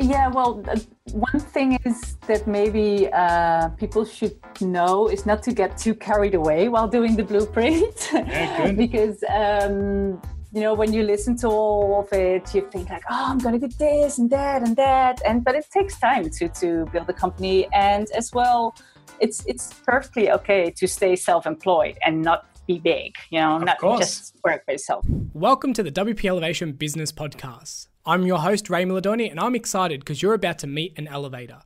Yeah, well, uh, one thing is that maybe uh, people should know is not to get too carried away while doing the blueprint. Yeah, because, um, you know, when you listen to all of it, you think like, oh, I'm going to do this and that and that. And, but it takes time to, to build a company. And as well, it's, it's perfectly okay to stay self-employed and not be big, you know, Of not course. just work by yourself. Welcome to the WP Elevation Business Podcast. I'm your host, Ray Miladoni, and I'm excited because you're about to meet an elevator.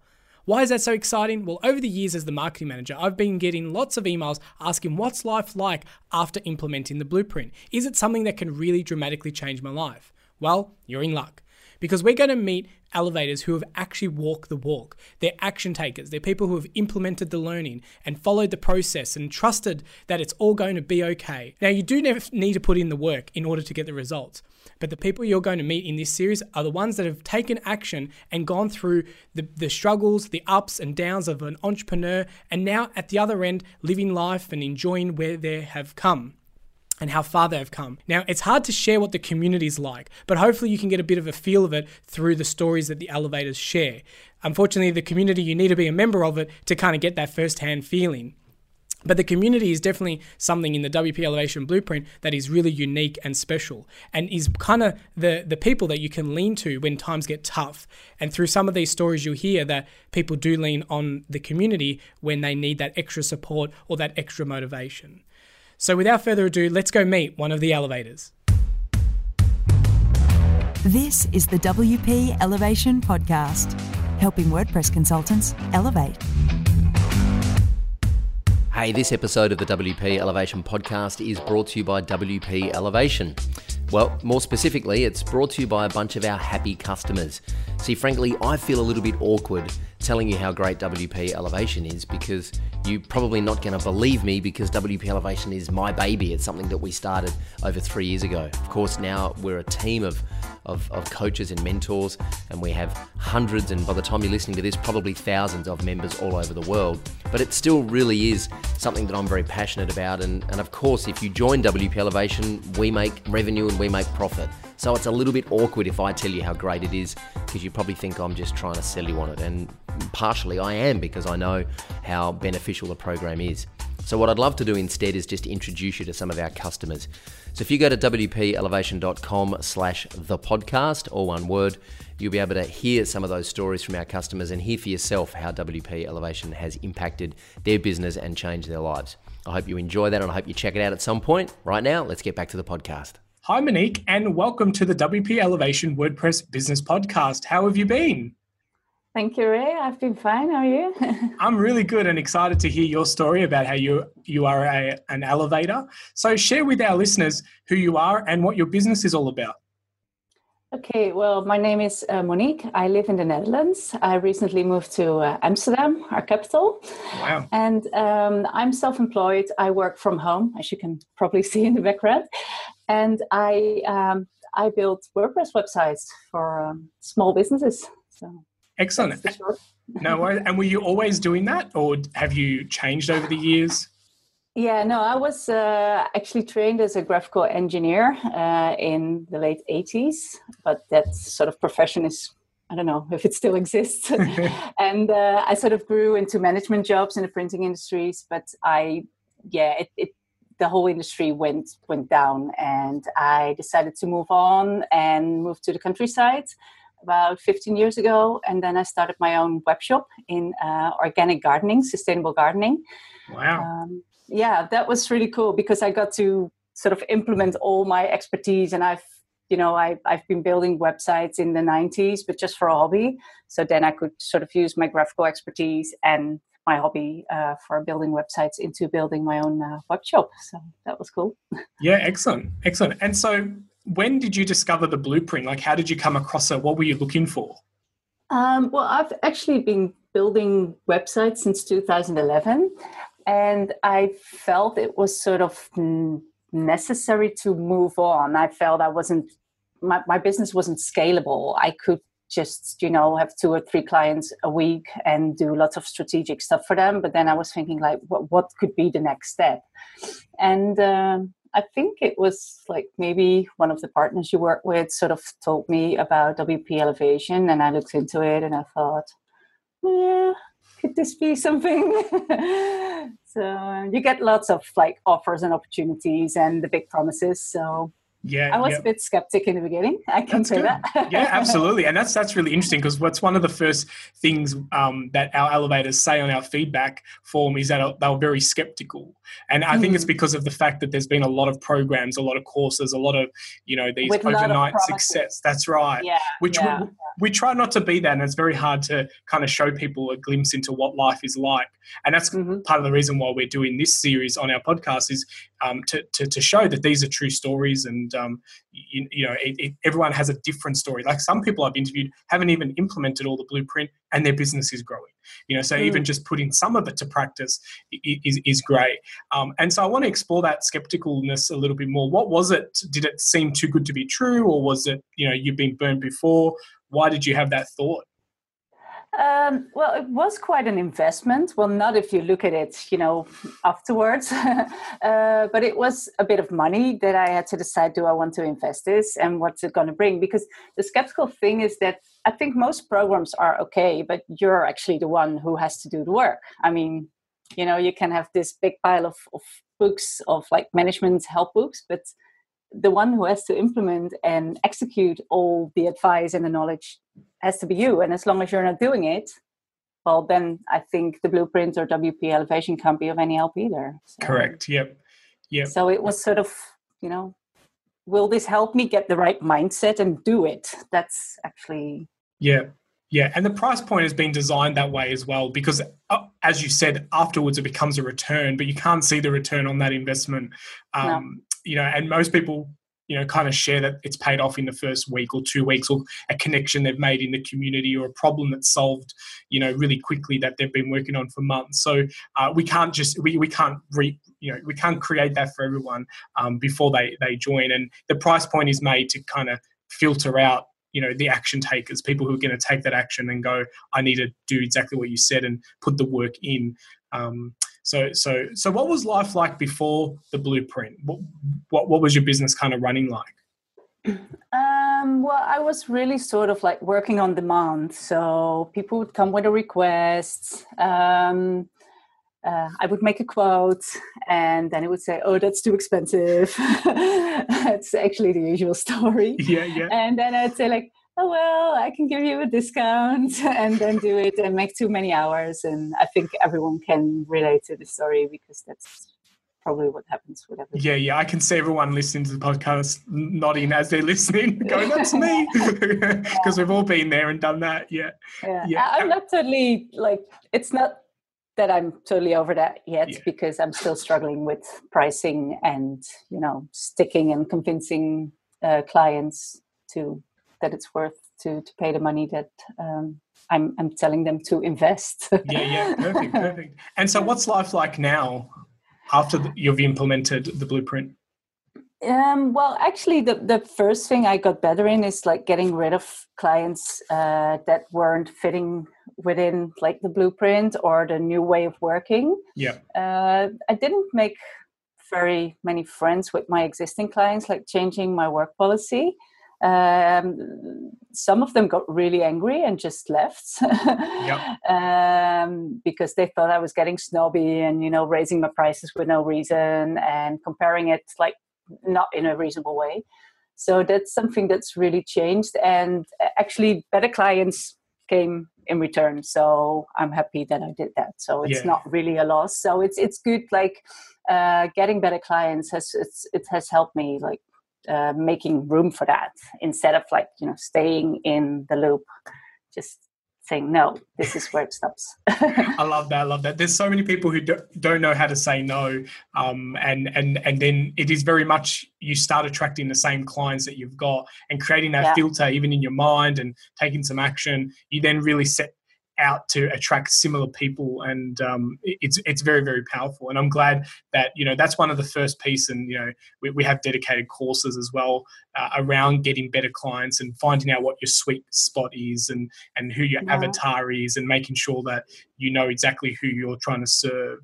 Why is that so exciting? Well, over the years as the marketing manager, I've been getting lots of emails asking what's life like after implementing the blueprint. Is it something that can really dramatically change my life? Well, you're in luck because we're going to meet elevators who have actually walked the walk. They're action takers. They're people who have implemented the learning and followed the process and trusted that it's all going to be okay. Now, you do need to put in the work in order to get the results. But the people you're going to meet in this series are the ones that have taken action and gone through the, the struggles, the ups and downs of an entrepreneur, and now at the other end, living life and enjoying where they have come and how far they've come. Now, it's hard to share what the community's like, but hopefully you can get a bit of a feel of it through the stories that the elevators share. Unfortunately, the community, you need to be a member of it to kind of get that first hand feeling. But the community is definitely something in the WP Elevation Blueprint that is really unique and special and is kind of the, the people that you can lean to when times get tough. And through some of these stories, you'll hear that people do lean on the community when they need that extra support or that extra motivation. So without further ado, let's go meet one of the elevators. This is the WP Elevation Podcast, helping WordPress consultants elevate. Hey, this episode of the WP Elevation podcast is brought to you by WP Elevation. Well, more specifically, it's brought to you by a bunch of our happy customers. See, frankly, I feel a little bit awkward telling you how great WP Elevation is because you're probably not going to believe me because WP Elevation is my baby. It's something that we started over three years ago. Of course, now we're a team of, of, of coaches and mentors, and we have hundreds, and by the time you're listening to this, probably thousands of members all over the world. But it still really is something that I'm very passionate about. And, and of course, if you join WP Elevation, we make revenue and we make profit. So it's a little bit awkward if I tell you how great it is because you probably think I'm just trying to sell you on it. And partially I am because I know how beneficial the program is. So what I'd love to do instead is just introduce you to some of our customers. So if you go to wpelevation.com slash the podcast, all one word, you'll be able to hear some of those stories from our customers and hear for yourself how WP Elevation has impacted their business and changed their lives. I hope you enjoy that and I hope you check it out at some point. Right now, let's get back to the podcast. Hi, Monique, and welcome to the WP Elevation WordPress Business Podcast. How have you been? Thank you, Ray. I've been fine. How are you? I'm really good and excited to hear your story about how you you are a, an elevator. So share with our listeners who you are and what your business is all about. Okay, well, my name is uh, Monique. I live in the Netherlands. I recently moved to uh, Amsterdam, our capital. Wow. And um, I'm self employed. I work from home, as you can probably see in the background. And I, um, I build WordPress websites for um, small businesses. So Excellent. No. And were you always doing that or have you changed over the years? Yeah, no, I was uh, actually trained as a graphical engineer uh, in the late 80s, but that sort of profession is, I don't know if it still exists. and uh, I sort of grew into management jobs in the printing industries, but I, yeah, it, it the whole industry went went down, and I decided to move on and move to the countryside about 15 years ago, and then I started my own web shop in uh, organic gardening, sustainable gardening. Wow. Um, yeah, that was really cool because I got to sort of implement all my expertise, and I've you know I, I've been building websites in the 90s, but just for a hobby. So then I could sort of use my graphical expertise and my hobby uh, for building websites into building my own uh, web shop. So that was cool. Yeah, excellent. Excellent. And so when did you discover the blueprint? Like how did you come across it? What were you looking for? Um, well, I've actually been building websites since 2011, and I felt it was sort of necessary to move on. I felt I wasn't, my, my business wasn't scalable. I could just, you know, have two or three clients a week and do lots of strategic stuff for them. But then I was thinking, like, what, what could be the next step? And um I think it was like maybe one of the partners you work with sort of told me about WP Elevation, and I looked into it and I thought, yeah, could this be something? so you get lots of like offers and opportunities and the big promises. So yeah, I was yeah. a bit skeptic in the beginning. I can say that. yeah, absolutely, and that's that's really interesting because what's one of the first things um, that our elevators say on our feedback form is that they were very skeptical, and I think it's Mm. because of the fact that there's been a lot of programs, a lot of courses, a lot of you know these With a lot of overnight success. That's right. yeah, Which yeah. we, we try not to be that, and it's very hard to kind of show people a glimpse into what life is like, and that's Mhm. part of the reason why we're doing this series on our podcast is um, to, to, to show that these are true stories and um, you, you know it, it, everyone has a different story. Like some people i've interviewed haven't even implemented all the blueprint and their business is growing. You know so Mm. even just putting some of it to practice is, is great. Um, and so i want to explore that skepticalness a little bit more. What was it? Did it seem too good to be true or was it you know you've been burned before? Why did you have that thought Um, well, it was quite an investment. Well, not if you look at it, you know, afterwards. uh, but it was a bit of money that I had to decide: do I want to invest this, and what's it going to bring? Because the skeptical thing is that I think most programs are okay, but you're actually the one who has to do the work. I mean, you know, you can have this big pile of, of books of like management help books, but the one who has to implement and execute all the advice and the knowledge has to be you. And as long as you're not doing it, well, then I think the blueprint or WP elevation can't be of any help either. So, correct yep yep So it was sort of, you know, will this help me get the right mindset and do it? That's actually, Yeah, yeah, and the price point has been designed that way as well because, uh, as you said, afterwards it becomes a return, but you can't see the return on that investment. Um, You know, and most people, you know, kind of share that it's paid off in the first week or two weeks, or a connection they've made in the community, or a problem that's solved, you know, really quickly that they've been working on for months. So uh, we can't just we, we can't re you know we can't create that for everyone um, before they they join, and the price point is made to kind of filter out you know the action takers people who are going to take that action and go i need to do exactly what you said and put the work in um, so so so what was life like before the blueprint what what, what was your business kind of running like um, well, I was really sort of like working on demand. So people would come with a request. Um, uh, I would make a quote, and then it would say, "Oh, that's too expensive." It's actually the usual story. yeah yeah And then I'd say like, "Oh well, I can give you a discount," and then do it and make too many hours. And I think everyone can relate to the story because that's probably what happens with everyone. yeah yeah i can see everyone listening to the podcast nodding as they're listening going that's me because we've all been there and done that yeah yeah. Yeah. I'm not totally like it's not that I'm totally over that yet Yeah. because I'm still struggling with pricing and you know sticking and convincing uh, clients to that it's worth to to pay the money that um, I'm I'm telling them to invest. yeah yeah perfect perfect and so what's life like now after the, you've implemented the blueprint Um, well, actually, the, the first thing I got better in is like getting rid of clients uh, that weren't fitting within like the blueprint or the new way of working. yeah Uh, I didn't make very many friends with my existing clients, like changing my work policy. Um, some of them got really angry and just left um, because they thought I was getting snobby and you know raising my prices with no reason and comparing it like not in a reasonable way. So that's something that's really changed, and uh, actually, better clients came in return. So I'm happy that I did that. So it's Yeah. not really a loss. So it's it's good. Like uh, getting better clients has it's, it has helped me like uh, making room for that instead of like you know staying in the loop, just saying no. This is where it stops. I love that. I love that. There's so many people who do, don't know how to say no, um, and and and then it is very much you start attracting the same clients that you've got and creating that Yeah. filter even in your mind and taking some action. You then really set out to attract similar people, and um, it's it's very very powerful. And I'm glad that you know that's one of the first piece, and you know we, we have dedicated courses as well uh, around getting better clients and finding out what your sweet spot is and and who your Yeah. avatar is and making sure that you know exactly who you're trying to serve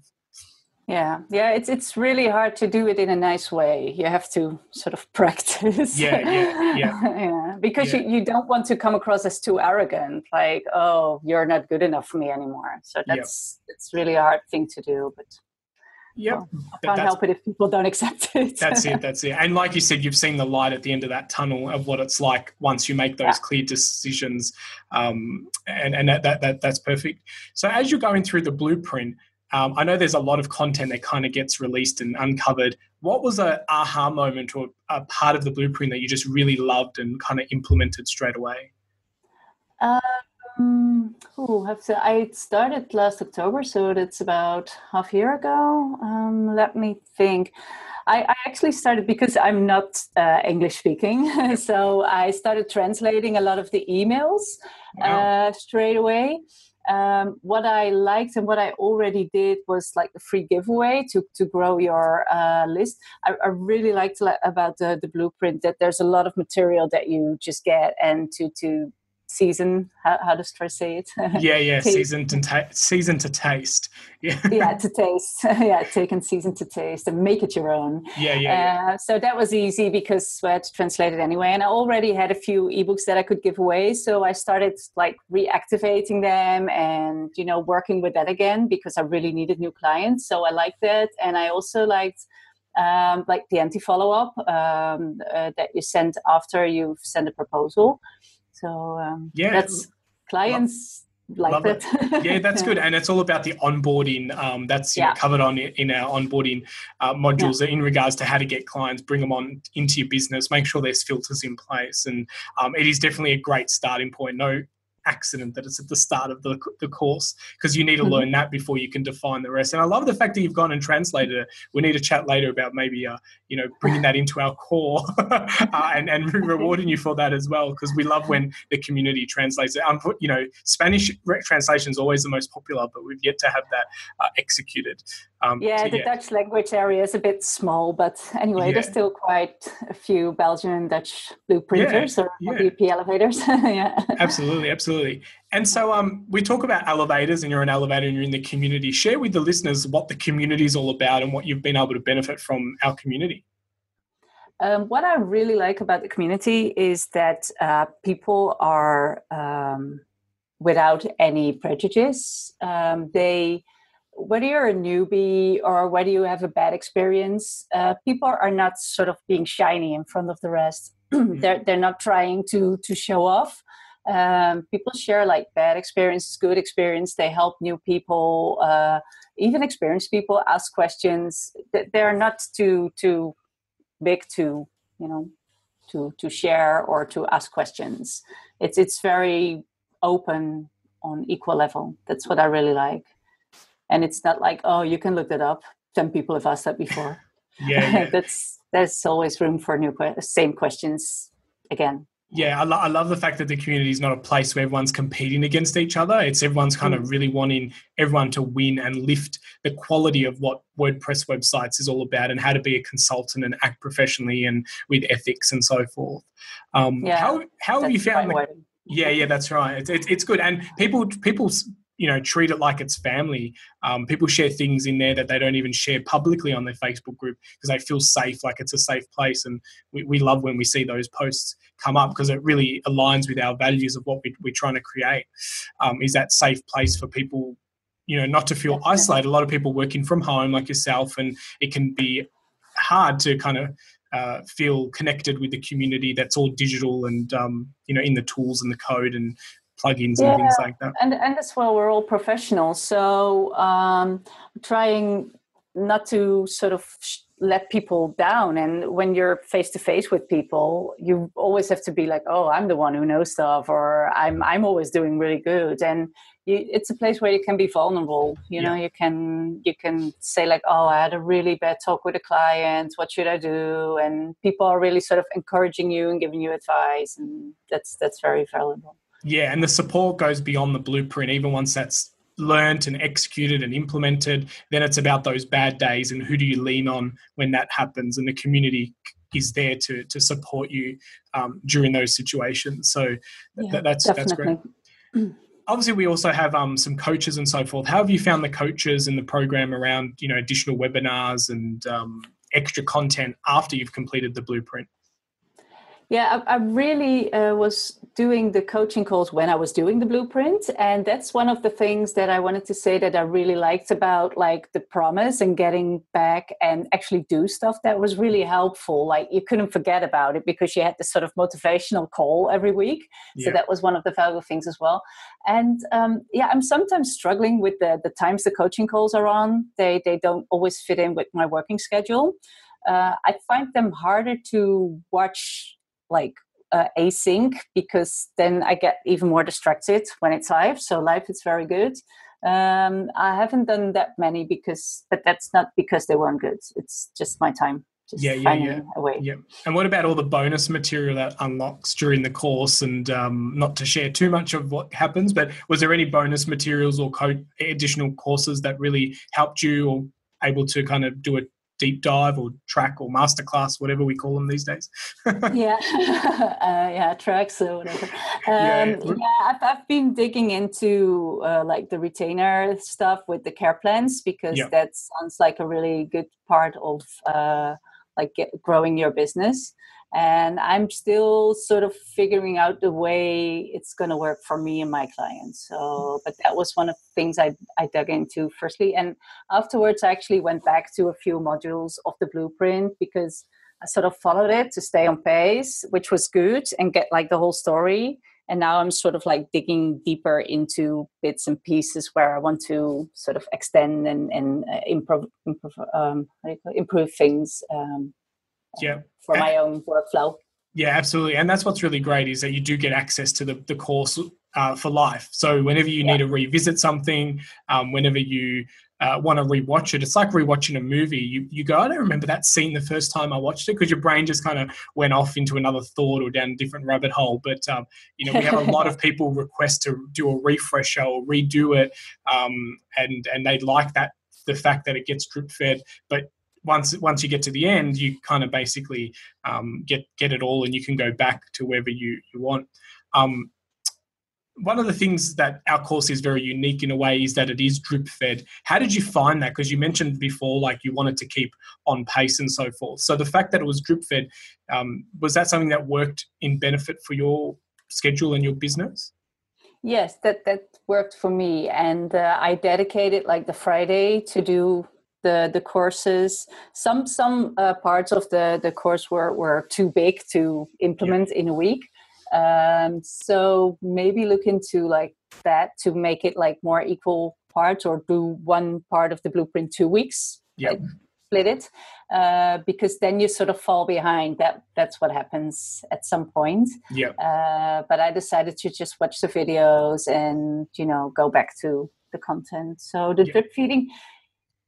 yeah yeah it's it's really hard to do it in a nice way you have to sort of practice yeah yeah yeah, yeah. because Yeah. You, you don't want to come across as too arrogant like oh you're not good enough for me anymore so that's it's really a hard thing to do but yeah, Well, i can't help it if people don't accept it That's it. That's it. And like you said, you've seen the light at the end of that tunnel of what it's like once you make those Yeah. clear decisions, um, and and that, that that that's perfect. So as you're going through the blueprint, um, I know there's a lot of content that kind of gets released and uncovered. What was a aha moment or a part of the blueprint that you just really loved and kind of implemented straight away? Um, ooh, have to, I started last October, so that's about half a year ago. Um, let me think. I, I actually started because I'm not uh, English speaking, so I started translating a lot of the emails Wow. uh, straight away. Um, what I liked and what I already did was like a free giveaway to, to grow your uh, list. I, I really liked about the, the blueprint that there's a lot of material that you just get and to, to season, how, how does Troy say it? yeah, yeah, season to ta- season to taste. Yeah, yeah, to taste. yeah, take and season to taste and make it your own. yeah, yeah. yeah. Uh, so that was easy because we had to translate it anyway. And I already had a few ebooks that I could give away. So I started like reactivating them and, you know, working with that again because I really needed new clients. So I liked that. And I also liked um, like the anti follow up um, uh, that you send after you've sent a proposal. So um, Yeah. that's clients like love it. that. yeah that's good and it's all about the onboarding um, that's you know, covered on in our onboarding uh, modules in regards to how to get clients bring them on into your business make sure there's filters in place and um, it is definitely a great starting point no accident that it's at the start of the, the course because you need to Mhm. learn that before you can define the rest and i love the fact that you've gone and translated it we need to chat later about maybe uh, you know bringing that into our core uh, and, and rewarding you for that as well because we love when the community translates it um, you know spanish translation is always the most popular but we've yet to have that uh, executed um, Yeah, so the Dutch language area is a bit small, but anyway, there's still quite a few Belgian and Dutch blueprinters or yeah. WP elevators. yeah. absolutely absolutely and so um, we talk about elevators and you're an elevator and you're in the community share with the listeners what the community is all about and what you've been able to benefit from our community Um, what I really like about the community is that uh, people are um, without any prejudice. Um, they, whether you're a newbie or whether you have a bad experience, uh, people are not sort of being shiny in front of the rest. they're they're not trying to to show off. Um, people share like bad experiences, good experience. They help new people, uh, even experienced people, ask questions. Th- They're not too too big to you know to to share or to ask questions it's it's very open on equal level that's what i really like and it's not like oh you can look that up 10 people have asked that before yeah, yeah. that's there's always room for new que- same questions again Yeah, I, lo- I love the fact that the community is not a place where everyone's competing against each other. It's everyone's kind of really wanting everyone to win and lift the quality of what WordPress websites is all about and how to be a consultant and act professionally and with ethics and so forth. Um, Yeah, how how have you found? The, yeah, yeah, that's right. It's, it's it's good, and people people you know treat it like it's family. Um, people share things in there that they don't even share publicly on their Facebook group because they feel safe, like it's a safe place. And we, we love when we see those posts come up because it really aligns with our values of what we, we're trying to create. Um, is that safe place for people, you know, not to feel isolated. A lot of people working from home, like yourself, and it can be hard to kind of uh, feel connected with the community that's all digital and um, you know in the tools and the code and plugins and things like that. and and as well we're all professionals so um trying not to sort of sh- let people down and when you're face to face with people you always have to be like oh i'm the one who knows stuff or i'm i'm always doing really good and you, it's a place where you can be vulnerable you know you can you can say like oh i had a really bad talk with a client what should i do? And people are really sort of encouraging you and giving you advice and that's that's very valuable Yeah, and the support goes beyond the blueprint. Even once that's learnt and executed and implemented, then it's about those bad days and who do you lean on when that happens. And the community is there to to support you um, during those situations. So th- Yeah, that's that's great. obviously we also have um, some coaches and so forth. How have you found the coaches and the program around you know additional webinars and um, extra content after you've completed the blueprint? Yeah, I, I really uh, was doing the coaching calls when I was doing the blueprint, and that's one of the things that I wanted to say that I really liked about like the promise and getting back and actually do stuff that was really helpful. Like you couldn't forget about it because you had this sort of motivational call every week, so that was one of the valuable things as well. And um, yeah, I'm sometimes struggling with the the times the coaching calls are on. They they don't always fit in with my working schedule. Uh, I find them harder to watch like uh, async because then I get even more distracted when it's live. So live is very good. Um, I haven't done that many because, but that's not because they weren't good. It's just my time. Just yeah, yeah, yeah. Away. Yeah. And what about all the bonus material that unlocks during the course? And um, not to share too much of what happens, but was there any bonus materials or co- additional courses that really helped you or able to kind of do a deep dive or track or masterclass, whatever we call them these days. yeah, uh, yeah, tracks or whatever. Um, yeah, yeah I've, I've, been digging into uh, like the retainer stuff with the care plans because yeah. that sounds like a really good part of uh, like get, growing your business and i'm still sort of figuring out the way it's going to work for me and my clients. So but that was one of the things i, I dug into firstly. And afterwards i actually went back to a few modules of the blueprint because i sort of followed it to stay on pace which was good and get like the whole story. And now i'm sort of like digging deeper into bits and pieces where i want to sort of extend and, and uh, improve improve, um, improve things um, yeah. for my own workflow. Yeah absolutely. And that's what's really great is that you do get access to the, the course uh, for life. So whenever you yeah. need to revisit something um, whenever you uh, want to rewatch it it's like rewatching a movie. You, you go i don't remember that scene the first time i watched it because your brain just kind of went off into another thought or down a different rabbit hole. But um, you know we have a lot of people request to do a refresher or redo it um, and and they like that the fact that it gets drip fed. But once once you get to the end, you kind of basically um, get get it all, and you can go back to wherever you you want. Um, one of the things that our course is very unique in a way is that it is drip fed. How did you find that? Because you mentioned before, like you wanted to keep on pace and so forth. So the fact that it was drip fed, um, was that something that worked in benefit for your schedule and your business? Yes, that that worked for me, and uh, I dedicated like the Friday to do the the courses. Some some uh, parts of the the course were were too big to implement yeah. in a week. Um, so maybe look into like that to make it like more equal parts or do one part of the blueprint two weeks yeah. split it. Uh, because then you sort of fall behind. That that's what happens at some point. Yeah. Uh, but i decided to just watch the videos and you know go back to the content. So the yeah. drip feeding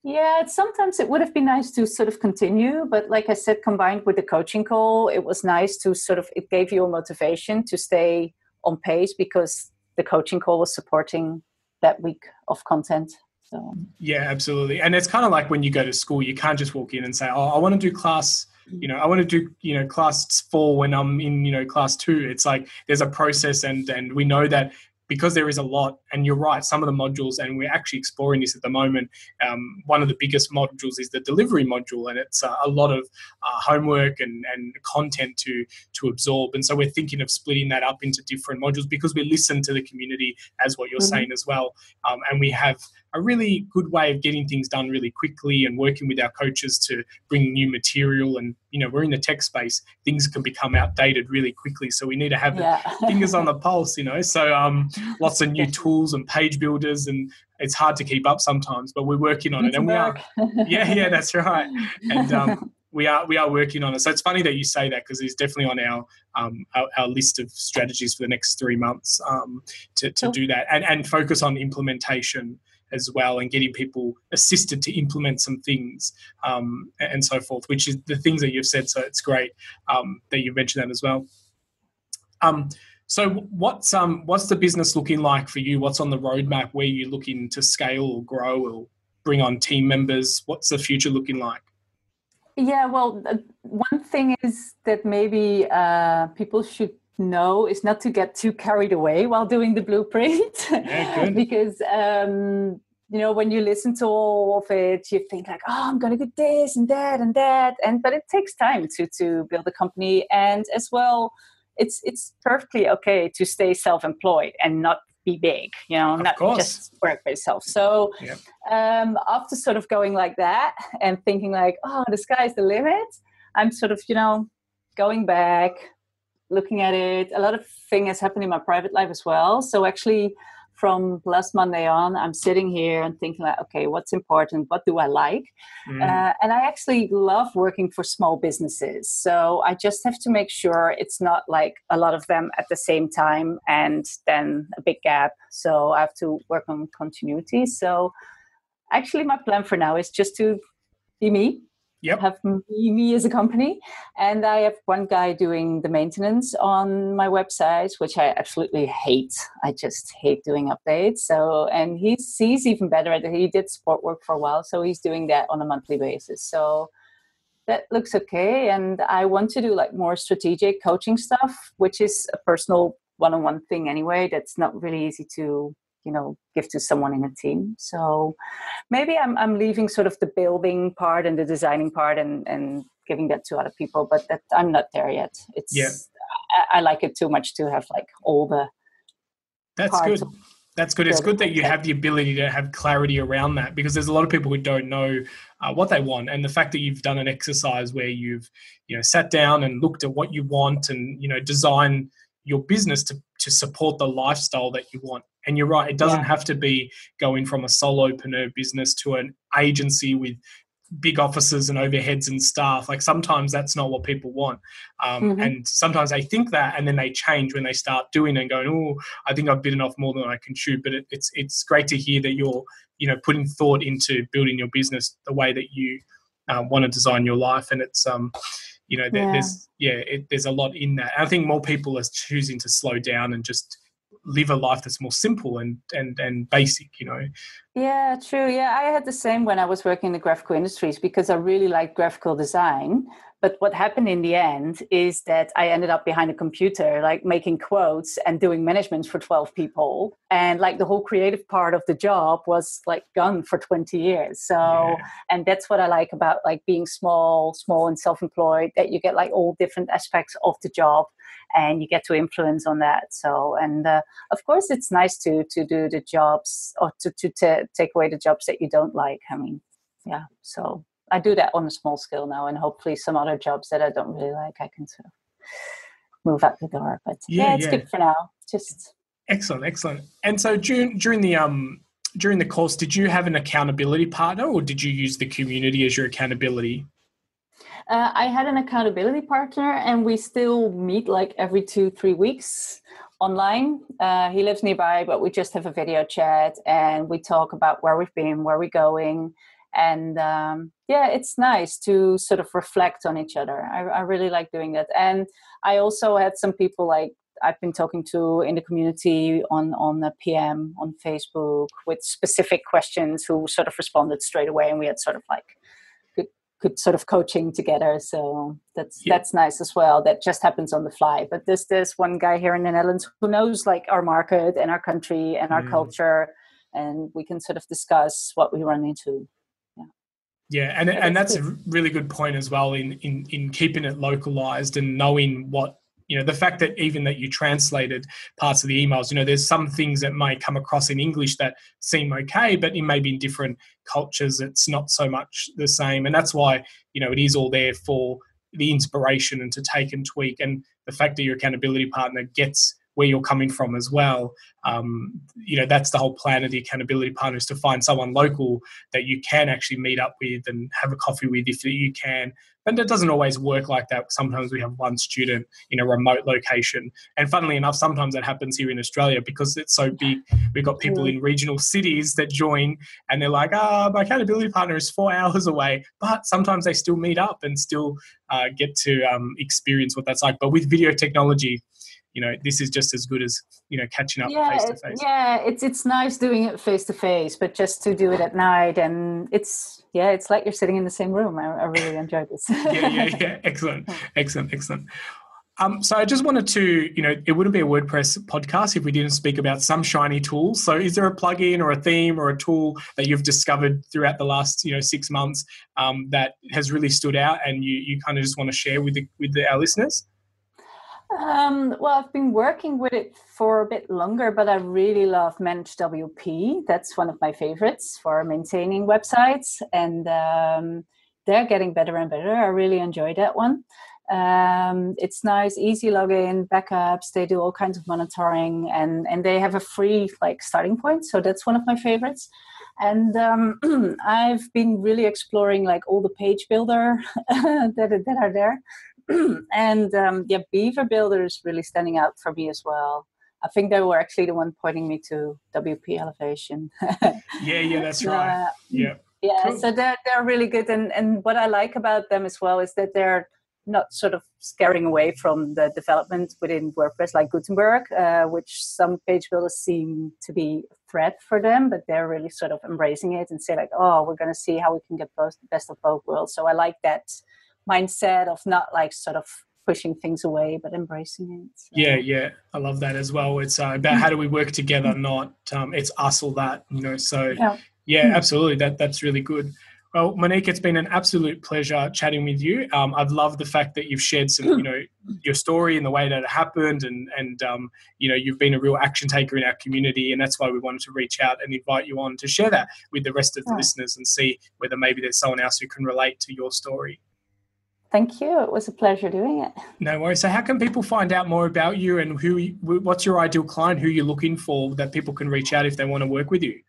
yeah, sometimes it would have been nice to sort of continue, but like I said, combined with the coaching call, it was nice to sort of it gave you a motivation to stay on pace because the coaching call was supporting that week of content. So yeah, absolutely. And it's kind of like when you go to school, you can't just walk in and say, "Oh, I want to do class." You know, I want to do you know class four when I'm in you know class two. It's like there's a process, and and we know that because there is a lot, and you're right, some of the modules, and we're actually exploring this at the moment. Um, one of the biggest modules is the delivery module, and it's uh, a lot of uh, homework and, and content to to absorb. And so we're thinking of splitting that up into different modules because we listen to the community as what you're mm-hmm. saying as well, um, and we have a really good way of getting things done really quickly and working with our coaches to bring new material and you know we're in the tech space things can become outdated really quickly. So we need to have yeah. fingers on the pulse you know. So um, lots of new tools and page builders and it's hard to keep up sometimes but we're working on it and we are yeah yeah that's right. And um, we are we are working on it. So it's funny that you say that because it's definitely on our, um, our, our list of strategies for the next three months um, to, to do that and and focus on implementation as well and getting people assisted to implement some things um, and so forth, which is the things that you've said. So it's great um, that you mentioned that as well. Um, so what's um what's the business looking like for you? What's on the roadmap? Where you looking to scale or grow or bring on team members? What's the future looking like? Yeah, well, one thing is that maybe uh, people should know is not to get too carried away while doing the blueprint. Yeah, because um, you know when you listen to all of it you think like oh i'm gonna do this and that and that and but it takes time to to build a company. And as well it's it's perfectly okay to stay self-employed and not be big you know Of not course. just work by yourself. So um after sort of going like that and thinking like oh the sky's the limit i'm sort of you know going back looking at it a lot of thing has happened in my private life as well so actually from last monday on i'm sitting here and thinking like okay what's important what do i like Mm. uh, and I actually love working for small businesses. So I just have to make sure it's not like a lot of them at the same time and then a big gap. So I have to work on continuity. So actually, my plan for now is just to be me. Yep. Have me, me as a company. And I have one guy doing the maintenance on my website, which I absolutely hate. I just hate doing updates. So, and he's, he's even better at it. He did support work for a while. So he's doing that on a monthly basis. So that looks okay. And I want to do like more strategic coaching stuff, which is a personal one on one thing anyway. That's not really easy to you know give to someone in a team so maybe i'm i'm leaving sort of the building part and the designing part and and giving that to other people but that i'm not there yet it's Yeah. I, I like it too much to have like all the That's good. That's good. It's good that you have the ability to have clarity around that because there's a lot of people who don't know uh, what they want, and the fact that you've done an exercise where you've you know sat down and looked at what you want and you know design your business to to support the lifestyle that you want. And you're right; it doesn't Yeah. have to be going from a solopreneur business to an agency with big offices and overheads and staff. Like sometimes that's not what people want. Um, Mhm. And sometimes they think that and then they change when they start doing it and going, oh, I think I've bitten off more than I can chew. But it, it's it's great to hear that you're, you know, putting thought into building your business the way that you uh, want to design your life. And it's, um, you know, there, Yeah. there's, yeah, it, there's a lot in that. I think more people are choosing to slow down and just live a life that's more simple and, and, and basic, you know. Yeah, true. Yeah, I had the same when I was working in the graphical industries because I really liked graphical design. But what happened in the end is that I ended up behind a computer, like making quotes and doing management for 12 people. And like the whole creative part of the job was like gone for 20 years. So, Yeah. and that's what I like about like being small, small and self employed, that you get like all different aspects of the job and you get to influence on that. So, and uh, of course, it's nice to to do the jobs or to to ta take away the jobs that you don't like. I mean, yeah. So I do that on a small scale now, and hopefully, some other jobs that I don't really like, I can sort of move out the door. But yeah, Yeah, it's yeah. good for now. Just Excellent, excellent. And so during during the um during the course, did you have an accountability partner, or did you use the community as your accountability? Uh, I had an accountability partner, and we still meet like every two, three weeks online. Uh, he lives nearby, but we just have a video chat and we talk about where we've been, where we're going. And um, yeah, it's nice to sort of reflect on each other. I, I really like doing that. And I also had some people like I've been talking to in the community on on the PM on Facebook with specific questions who sort of responded straight away, and we had sort of like good good sort of coaching together. So that's Yeah. that's nice as well. That just happens on the fly. But there's this one guy here in the Netherlands who knows like our market and our country and our Mm. culture, and we can sort of discuss what we run into. Yeah, and and that's a really good point as well in in in keeping it localized and knowing what you know the fact that even that you translated parts of the emails you know there's some things that may come across in english that seem okay but in maybe in different cultures it's not so much the same. And that's why you know it is all there for the inspiration and to take and tweak. And the fact that your accountability partner gets where you're coming from as well um, you know that's the whole plan of the accountability partner is to find someone local that you can actually meet up with and have a coffee with if you can. But it doesn't always work like that. Sometimes we have one student in a remote location. And funnily enough, sometimes that happens here in Australia because it's so big. We've got people in regional cities that join and they're like, ah, my accountability partner is four hours away. But sometimes they still meet up and still uh, get to um, experience what that's like. But with video technology, you know, this is just as good as, you know, catching up face to face. yeah, it's it's nice doing it face to face, but just to do it at night and it's yeah, it's like you're sitting in the same room. I, I really enjoyed this. yeah, yeah, yeah. Excellent, excellent, excellent. Um, so I just wanted to, you know, it wouldn't be a WordPress podcast if we didn't speak about some shiny tools. So is there a plugin or a theme or a tool that you've discovered throughout the last, you know, six months um, that has really stood out and you, you kind of just want to share with the, with the, our listeners? Um, well, I've been working with it for a bit longer, but I really love ManageWP. That's one of my favorites for maintaining websites, and um, they're getting better and better. I really enjoy that one. Um, it's nice, easy login, backups. They do all kinds of monitoring, and and they have a free like starting point. So that's one of my favorites. And um, I've been really exploring like all the page builder that that are there. and um, yeah, Beaver Builder is really standing out for me as well. I think they were actually the one pointing me to WP Elevation. yeah, yeah, that's right. Uh, yeah. Yeah, cool. so they're they're really good, and and what I like about them as well is that they're not sort of scaring away from the development within WordPress like Gutenberg, uh, which some page builders seem to be a threat for them, but they're really sort of embracing it and say like, oh, we're going to see how we can get both the best of both worlds. So I like that mindset of not like sort of pushing things away but embracing it so. yeah yeah i love that as well it's uh, about how do we work together not um, it's us or that you know so yeah, yeah absolutely that that's really good well, Monique, it's been an absolute pleasure chatting with you. Um, I've loved the fact that you've shared some, you know, your story and the way that it happened, and and um, you know, you've been a real action taker in our community, and that's why we wanted to reach out and invite you on to share that with the rest of the listeners and see whether maybe there's someone else who can relate to your story. Thank you. It was a pleasure doing it. No worries. So, how can people find out more about you and who? What's your ideal client? Who you're looking for that people can reach out if they want to work with you?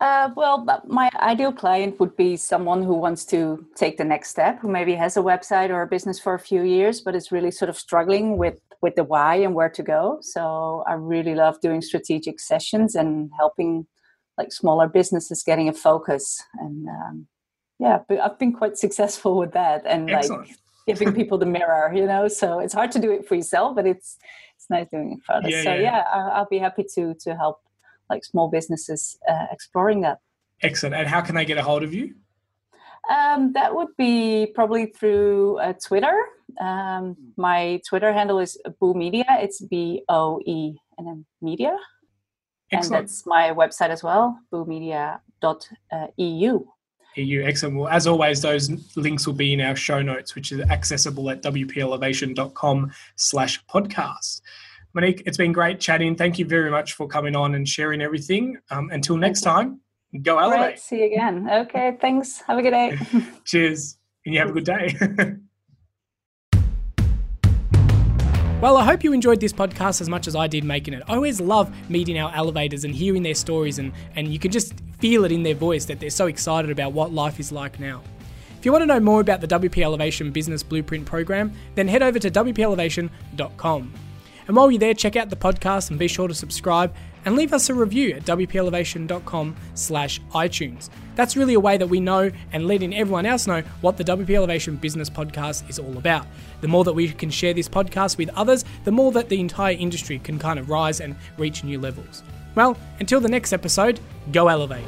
Uh, well, my ideal client would be someone who wants to take the next step, who maybe has a website or a business for a few years, but is really sort of struggling with with the why and where to go. So I really love doing strategic sessions and helping like smaller businesses getting a focus. And um, yeah, but I've been quite successful with that, and Excellent. like giving people the mirror, you know. So it's hard to do it for yourself, but it's it's nice doing it for others. Yeah, so yeah, yeah I'll be happy to to help like small businesses uh, exploring that. Excellent. And how can they get a hold of you? Um, that would be probably through uh, Twitter. Um, my Twitter handle is BOE!media. It's B O E and then media. Excellent. And that's my website as well, boemedia.eu. EU. Excellent. Well, as always, those links will be in our show notes, which is accessible at wpelevation.com slash podcast. Monique, it's been great chatting. Thank you very much for coming on and sharing everything. Um, until next time, go elevate. Great. See you again. Okay, thanks. Have a good day. Cheers. And you have a good day. Well, I hope you enjoyed this podcast as much as I did making it. I always love meeting our elevators and hearing their stories, and, and you can just feel it in their voice that they're so excited about what life is like now. If you want to know more about the WP Elevation Business Blueprint program, then head over to WPElevation.com. And while you're there, check out the podcast and be sure to subscribe and leave us a review at wpelevation.com slash iTunes. That's really a way that we know and letting everyone else know what the WP Elevation Business Podcast is all about. The more that we can share this podcast with others, the more that the entire industry can kind of rise and reach new levels. Well, until the next episode, go elevate.